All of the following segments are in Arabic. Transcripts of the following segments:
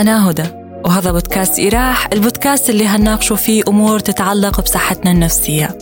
أنا هدى وهذا بودكاست إيراح البودكاست اللي هنناقشوا فيه أمور تتعلق بصحتنا النفسية.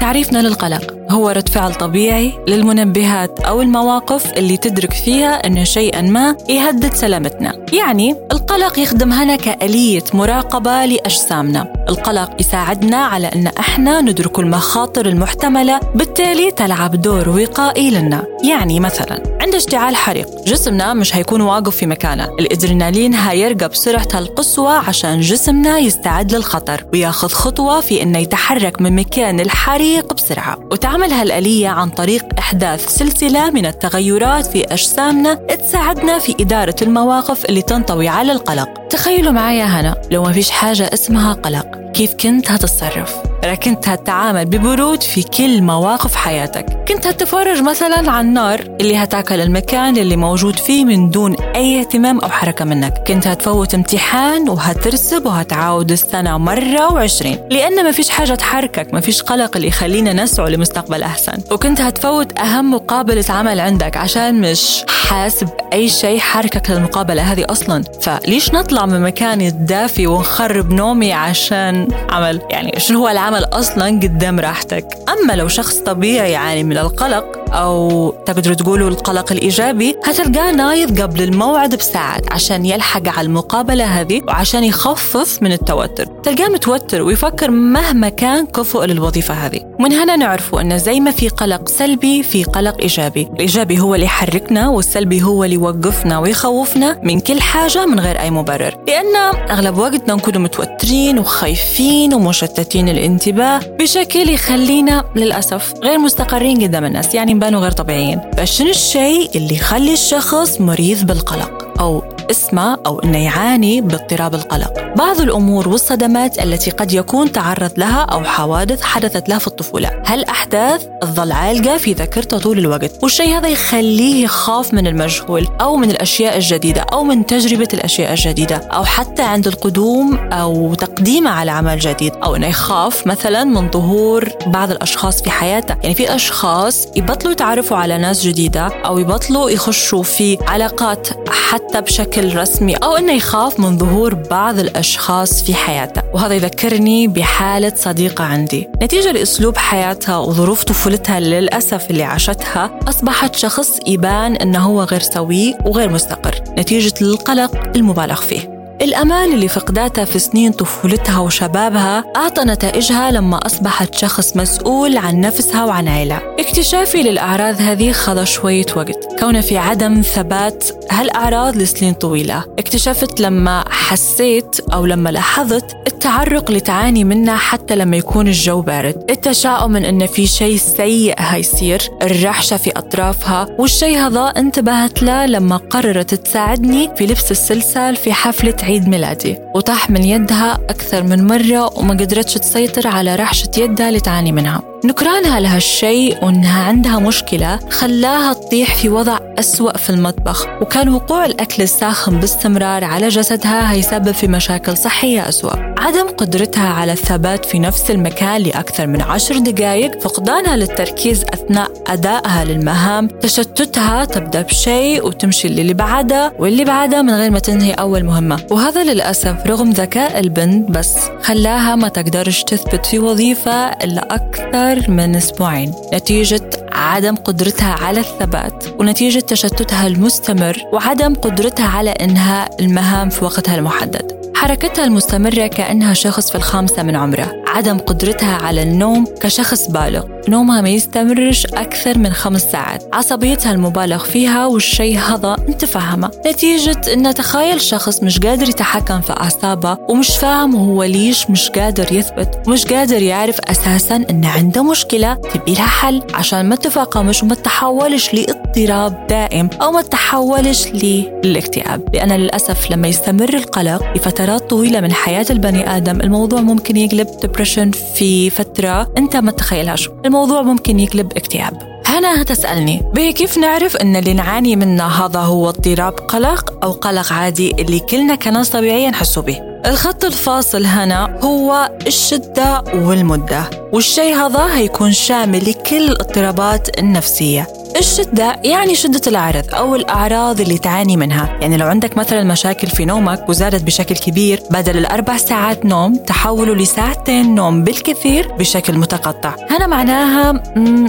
تعريفنا للقلق هو رد فعل طبيعي للمنبهات أو المواقف اللي تدرك فيها أن شيئا ما يهدد سلامتنا. يعني القلق يخدم هنا كآلية مراقبة لأجسامنا. القلق يساعدنا على أن إحنا ندرك المخاطر المحتملة بالتالي تلعب دور وقائي لنا. يعني مثلا عند اشتعال حريق. جسمنا مش هيكون واقف في مكانه. الإدرينالين هيرقى بسرعته القصوى عشان جسمنا يستعد للخطر وياخذ خطوة في أنه يتحرك من مكان الحريق بسرعة. وتعمل هالآلية عن طريق إحداث سلسلة من التغيرات في أجسامنا تساعدنا في إدارة المواقف اللي تنطوي على القلق. تخيلوا معايا هنا لو ما فيش حاجة اسمها قلق كيف كنت هتتصرف؟ كنت هتتعامل ببرود في كل مواقف حياتك. كنت هتتفرج مثلا على النار اللي هتاكل المكان اللي موجود فيه من دون أي اهتمام أو حركة منك. كنت هتفوت امتحان وهترسب وهتعاود السنة مرة وعشرين. لأن ما فيش حاجة تحركك ما فيش قلق اللي يخلينا نسعى لمستقبل أحسن. وكنت هتفوت أهم مقابلة عمل عندك عشان مش حاسب أي شيء حركك للمقابلة هذه أصلا. فليش نطلع من مكاني الدافي ونخرب نومي عشان عمل؟ يعني شنو هو العمل أصلا قدام راحتك؟ أما لو شخص طبيعي يعاني من القلق أو تقدروا تقولوا القلق الإيجابي هتلقاه نايض قبل الموعد بساعات عشان يلحق على المقابلة هذه وعشان يخفف من التوتر. تلقاه متوتر ويفكر مهما كان كفؤ للوظيفة هذه. من هنا نعرف أن زي ما في قلق سلبي في قلق إيجابي. الإيجابي هو اللي يحركنا والسلبي هو اللي يوقفنا ويخوفنا من كل حاجة من غير أي مبرر. لأن أغلب وقتنا نكون متوترين وخايفين ومشتتين الانتباه بشكل يخلينا للأسف غير مستقرين قدام الناس يعني بانوا غير طبيعيين. فشنو الشيء اللي يخلي الشخص مريض بالقلق؟ أو اسمه أو أنه يعاني باضطراب القلق. بعض الأمور والصدمات التي قد يكون تعرض لها أو حوادث حدثت له في الطفولة. هالأحداث تظل عالقة في ذاكرته طول الوقت؟ والشيء هذا يخليه يخاف من المجهول أو من الأشياء الجديدة أو من تجربة الأشياء الجديدة أو حتى عند القدوم أو تقديمه على عمل جديد أو أنه يخاف مثلا من ظهور بعض الأشخاص في حياته. يعني في أشخاص يبطلوا يتعرفوا على ناس جديدة أو يبطلوا يخشوا في علاقات حتى بشكل رسمي أو أنه يخاف من ظهور بعض الأشخاص في حياته. وهذا يذكرني بحالة صديقة عندي. نتيجة لأسلوب حياتها وظروف طفولتها للأسف اللي عاشتها أصبحت شخص يبان أنه هو غير سوي وغير مستقر. نتيجة للقلق المبالغ فيه. الأمان اللي فقدتها في سنين طفولتها وشبابها أعطى نتائجها لما أصبحت شخص مسؤول عن نفسها وعن عيلة. اكتشافي للأعراض هذه خذ شوية وقت. كون في عدم ثبات هالأعراض لسنين طويلة. اكتشفت لما حسيت أو لما لاحظت التعرق اللي تعاني منه حتى لما يكون الجو بارد. التشاؤم من إن في شيء سيء هيصير. الرعشة في أطرافها. والشيء هذا انتبهت له لما قررت تساعدني في لبس السلسال في حفلة عيد ميلادي وطاح من يدها أكثر من مرة وما قدرتش تسيطر على رعشة يدها اللي تعاني منها. نكرانها لهالشيء وإنها عندها مشكلة خلاها تطيح في وضع أسوأ في المطبخ وكان وقوع الأكل الساخن باستمرار على جسدها هيسبب في مشاكل صحية أسوأ. عدم قدرتها على الثبات في نفس المكان لأكثر من عشر دقائق فقدانها للتركيز أثناء أدائها للمهام تشتتها تبدأ بشيء وتمشي للي بعدها واللي بعدها من غير ما تنهي أول مهمة. وهذا للأسف رغم ذكاء البنت بس خلاها ما تقدرش تثبت في وظيفة إلا أكثر من أسبوعين نتيجة عدم قدرتها على الثبات ونتيجة تشتتها المستمر وعدم قدرتها على إنهاء المهام في وقتها المحدد. حركتها المستمرة كأنها شخص في الخامسة من عمره عدم قدرتها على النوم كشخص بالغ. نومها ما يستمرش أكثر من خمس ساعات. عصبيتها المبالغ فيها والشيء هذا انت فاهمه نتيجة أن تخيل شخص مش قادر يتحكم في أعصابه ومش فاهم هو ليش مش قادر يثبت ومش قادر يعرف أساسا أن عنده مشكلة تبي لها حل. عشان ما تفاقمش وما تحولش لاضطراب دائم أو ما تحولش للاكتئاب. لأن للأسف لما يستمر القلق لفترات طويلة من حياة البني آدم الموضوع ممكن يقلب ديبرشن في فترة أنت ما تتخيلهاش. الموضوع ممكن يقلب اكتئاب. هنا هتسألني به كيف نعرف أن اللي نعاني منه هذا هو اضطراب قلق أو قلق عادي اللي كلنا كناس طبيعية نحسوا به؟ الخط الفاصل هنا هو الشدة والمدة والشيء هذا هيكون شامل لكل الاضطرابات النفسية. الشدة يعني شدة العرض أو الأعراض اللي تعاني منها. يعني لو عندك مثلا مشاكل في نومك وزادت بشكل كبير بدل الأربع ساعات نوم تحولوا لساعتين نوم بالكثير بشكل متقطع. هنا معناها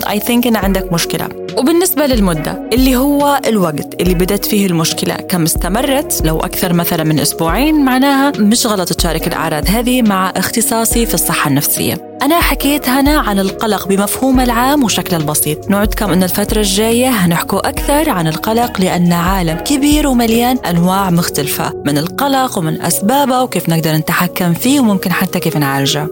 اي ثينك إن عندك مشكلة. وبالنسبة للمدة اللي هو الوقت اللي بدت فيه المشكلة كم استمرت لو أكثر مثلا من أسبوعين معناها مش غلط تشارك الأعراض هذه مع اختصاصي في الصحة النفسية. أنا حكيت هنا عن القلق بمفهومه العام وشكله البسيط. نوعدكم أن الفترة الجاية هنحكوا أكثر عن القلق لأن عالم كبير ومليان أنواع مختلفة من القلق ومن أسبابه وكيف نقدر نتحكم فيه وممكن حتى كيف نعالجه.